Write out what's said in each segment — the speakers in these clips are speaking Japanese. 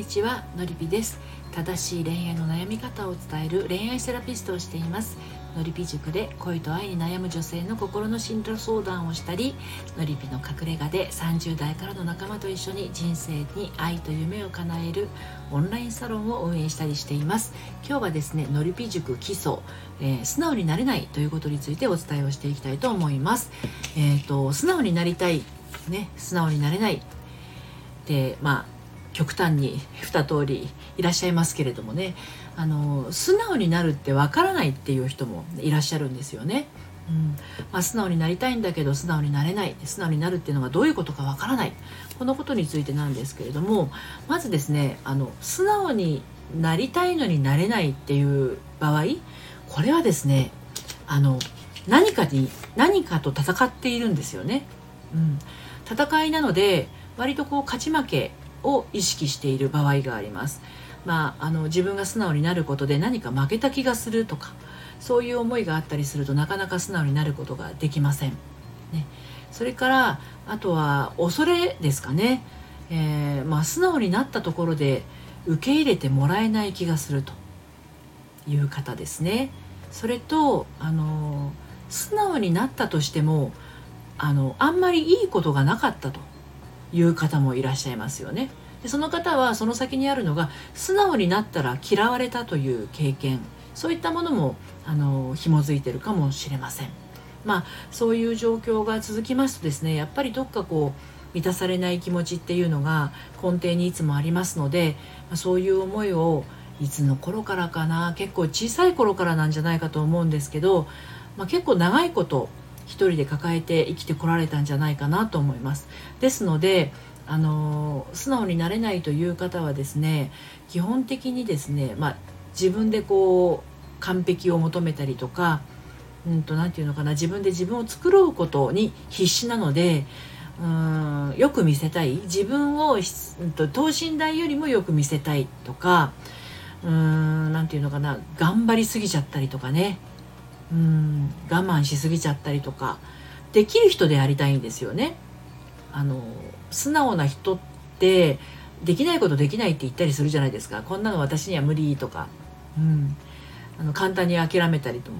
にちはのりぴです。正しい恋愛の悩み方を伝える恋愛セラピストをしています。のりぴ塾で恋と愛に悩む女性の心の進路相談をしたりのりぴの隠れ家で30代からの仲間と一緒に人生に愛と夢を叶えるオンラインサロンを運営したりしています。今日はですねのりぴ塾基礎、えー、素直になれないということについてお伝えをしていきたいと思います。えっ、ー、と素直になりたいね素直になれないでまあ極端に2通りいらっしゃいますけれどもね。あの素直になるってわからないっていう人もいらっしゃるんですよね。うん。まあ、素直になりたいんだけど素直になれない。素直になるっていうのがどういうことかわからない。このことについてなんですけれどもまずですねあの素直になりたいのになれないっていう場合これはですねあの何かに何かと戦っているんですよね。うん、戦いなので割とこう勝ち負けを意識している場合があります。まあ、あの自分が素直になることで何か負けた気がするとかそういう思いがあったりするとなかなか素直になることができません。ね、それからあとは恐れですかね、えー、まあ、素直になったところで受け入れてもらえない気がするという方ですね。それとあの素直になったとしてもあのあんまりいいことがなかったという方もいらっしゃいますよね。でその方はその先にあるのが素直になったら嫌われたという経験そういったものもあの紐づいてるかもしれません。まあそういう状況が続きますとですねやっぱりどっかこう満たされない気持ちっていうのが根底にいつもありますので、ま、そういう思いをいつの頃からかな結構小さい頃からなんじゃないかと思うんですけど、まあ、結構長いこと一人で抱えて生きてこられたんじゃないかなと思います。ですのであの素直になれないという方はですね基本的にですね、まあ、自分でこう完璧を求めたりとかうんと何て言うのかな自分で自分を作ろうことに必死なのでうんよく見せたい自分を、うんと、等身大よりもよく見せたいとか何て言うのかな頑張りすぎちゃったりとかねうん。我慢しすぎちゃったりとか。できる人でありたいんですよね。あの素直な人ってできないことできないって言ったりするじゃないですか。こんなの私には無理とか、うん、あの簡単に諦めたりと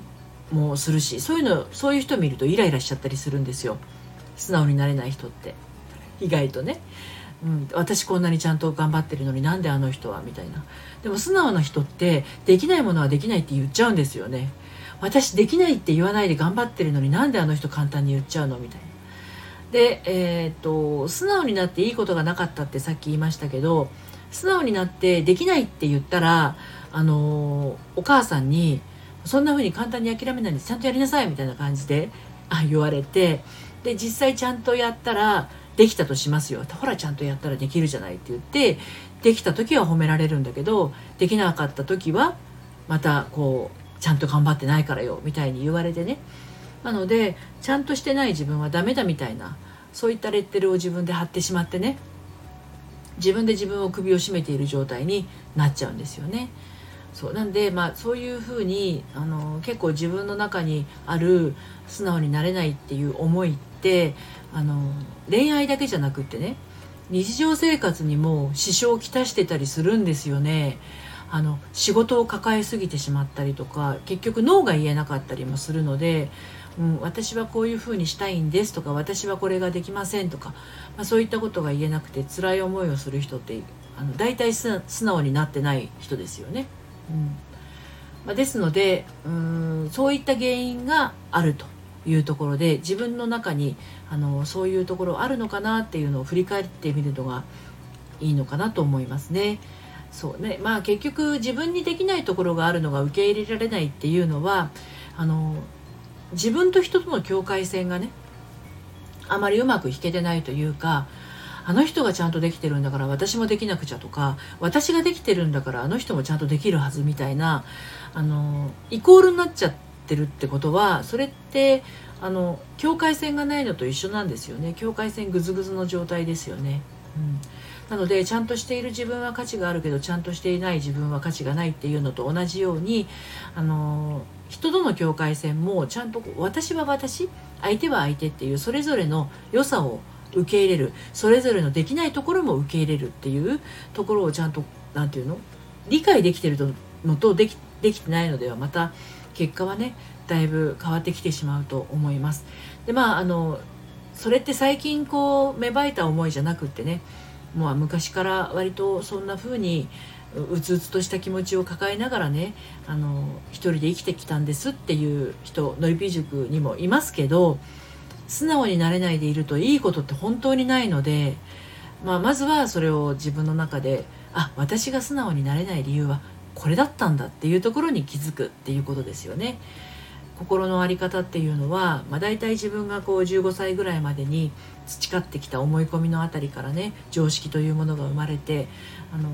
もするし。そういうのそういう人見るとイライラしちゃったりするんですよ。素直になれない人って。意外とね、うん、私こんなにちゃんと頑張ってるのになんであの人は？みたいな。でも素直な人ってできないものはできないって言っちゃうんですよね。私できないって言わないで頑張ってるのになんであの人簡単に言っちゃうのみたいな。で、えー、っと素直になっていいことがなかったってさっき言いましたけど素直になってできないって言ったらあのお母さんにそんな風に簡単に諦めないでちゃんとやりなさいみたいな感じであ言われてで実際ちゃんとやったらできたとしますよ。ほらちゃんとやったらできるじゃないって言ってできた時は褒められるんだけどできなかった時はまたこうちゃんと頑張ってないからよみたいに言われてねなのでちゃんとしてない自分はダメだみたいなそういったレッテルを自分で貼ってしまってね自分で自分を首を絞めている状態になっちゃうんですよね。そうなんで、まあ、そういうふうにあの結構自分の中にある素直になれないっていう思いってあの恋愛だけじゃなくってね日常生活にも支障をきたしてたりするんですよね。あの仕事を抱えすぎてしまったりとか結局脳が言えなかったりもするのでうん、私はこういうふうにしたいんですとか私はこれができませんとか、まあ、そういったことが言えなくて辛い思いをする人ってあの大体素直になってない人ですよね。うんまあ、ですのでうんそういった原因があるというところで自分の中にあのそういうところあるのかなっていうのを振り返ってみるのがいいのかなと思いますね。そうね。まあ結局自分にできないところがあるのが受け入れられないっていうのはあの自分と人との境界線がねあまりうまく引けてないというかあの人がちゃんとできてるんだから私もできなくちゃとか私ができてるんだからあの人もちゃんとできるはずみたいなあのイコールになっちゃってるってことはそれってあの境界線がないのと一緒なんですよね。境界線ぐずぐずの状態ですよね。うん。なのでちゃんとしている自分は価値があるけどちゃんとしていない自分は価値がないっていうのと同じようにあの人との境界線もちゃんと私は私相手は相手っていうそれぞれの良さを受け入れるそれぞれのできないところも受け入れるっていうところをちゃんと何て言うの理解できてるのとできできてないのではまた結果はねだいぶ変わってきてしまうと思います。でまああのそれって最近こう芽生えた思いじゃなくってねもう昔から割とそんな風にうつうつとした気持ちを抱えながらねあの一人で生きてきたんですっていう人のりぴ塾にもいますけど素直になれないでいるといいことって本当にないので、まあ、まずはそれを自分の中であ私が素直になれない理由はこれだったんだっていうところに気づくっていうことですよね。心の在り方っていうのは、まあ、大体自分がこう15歳ぐらいまでに培ってきた思い込みのあたりからね常識というものが生まれてあの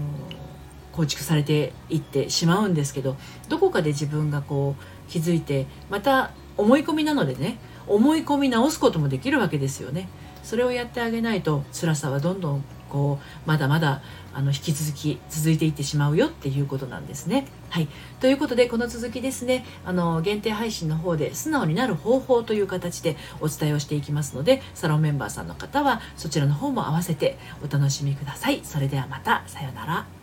構築されていってしまうんですけどどこかで自分がこう気づいてまた思い込みなのでね思い込み直すこともできるわけですよね。それをやってあげないと辛さはどんどんこうまだまだあの引き続き続いていってしまうよっていうことなんですね。はい、ということでこの続きですねあの限定配信の方で素直になる方法という形でお伝えをしていきますのでサロンメンバーさんの方はそちらの方も合わせてお楽しみください。それではまたさようなら。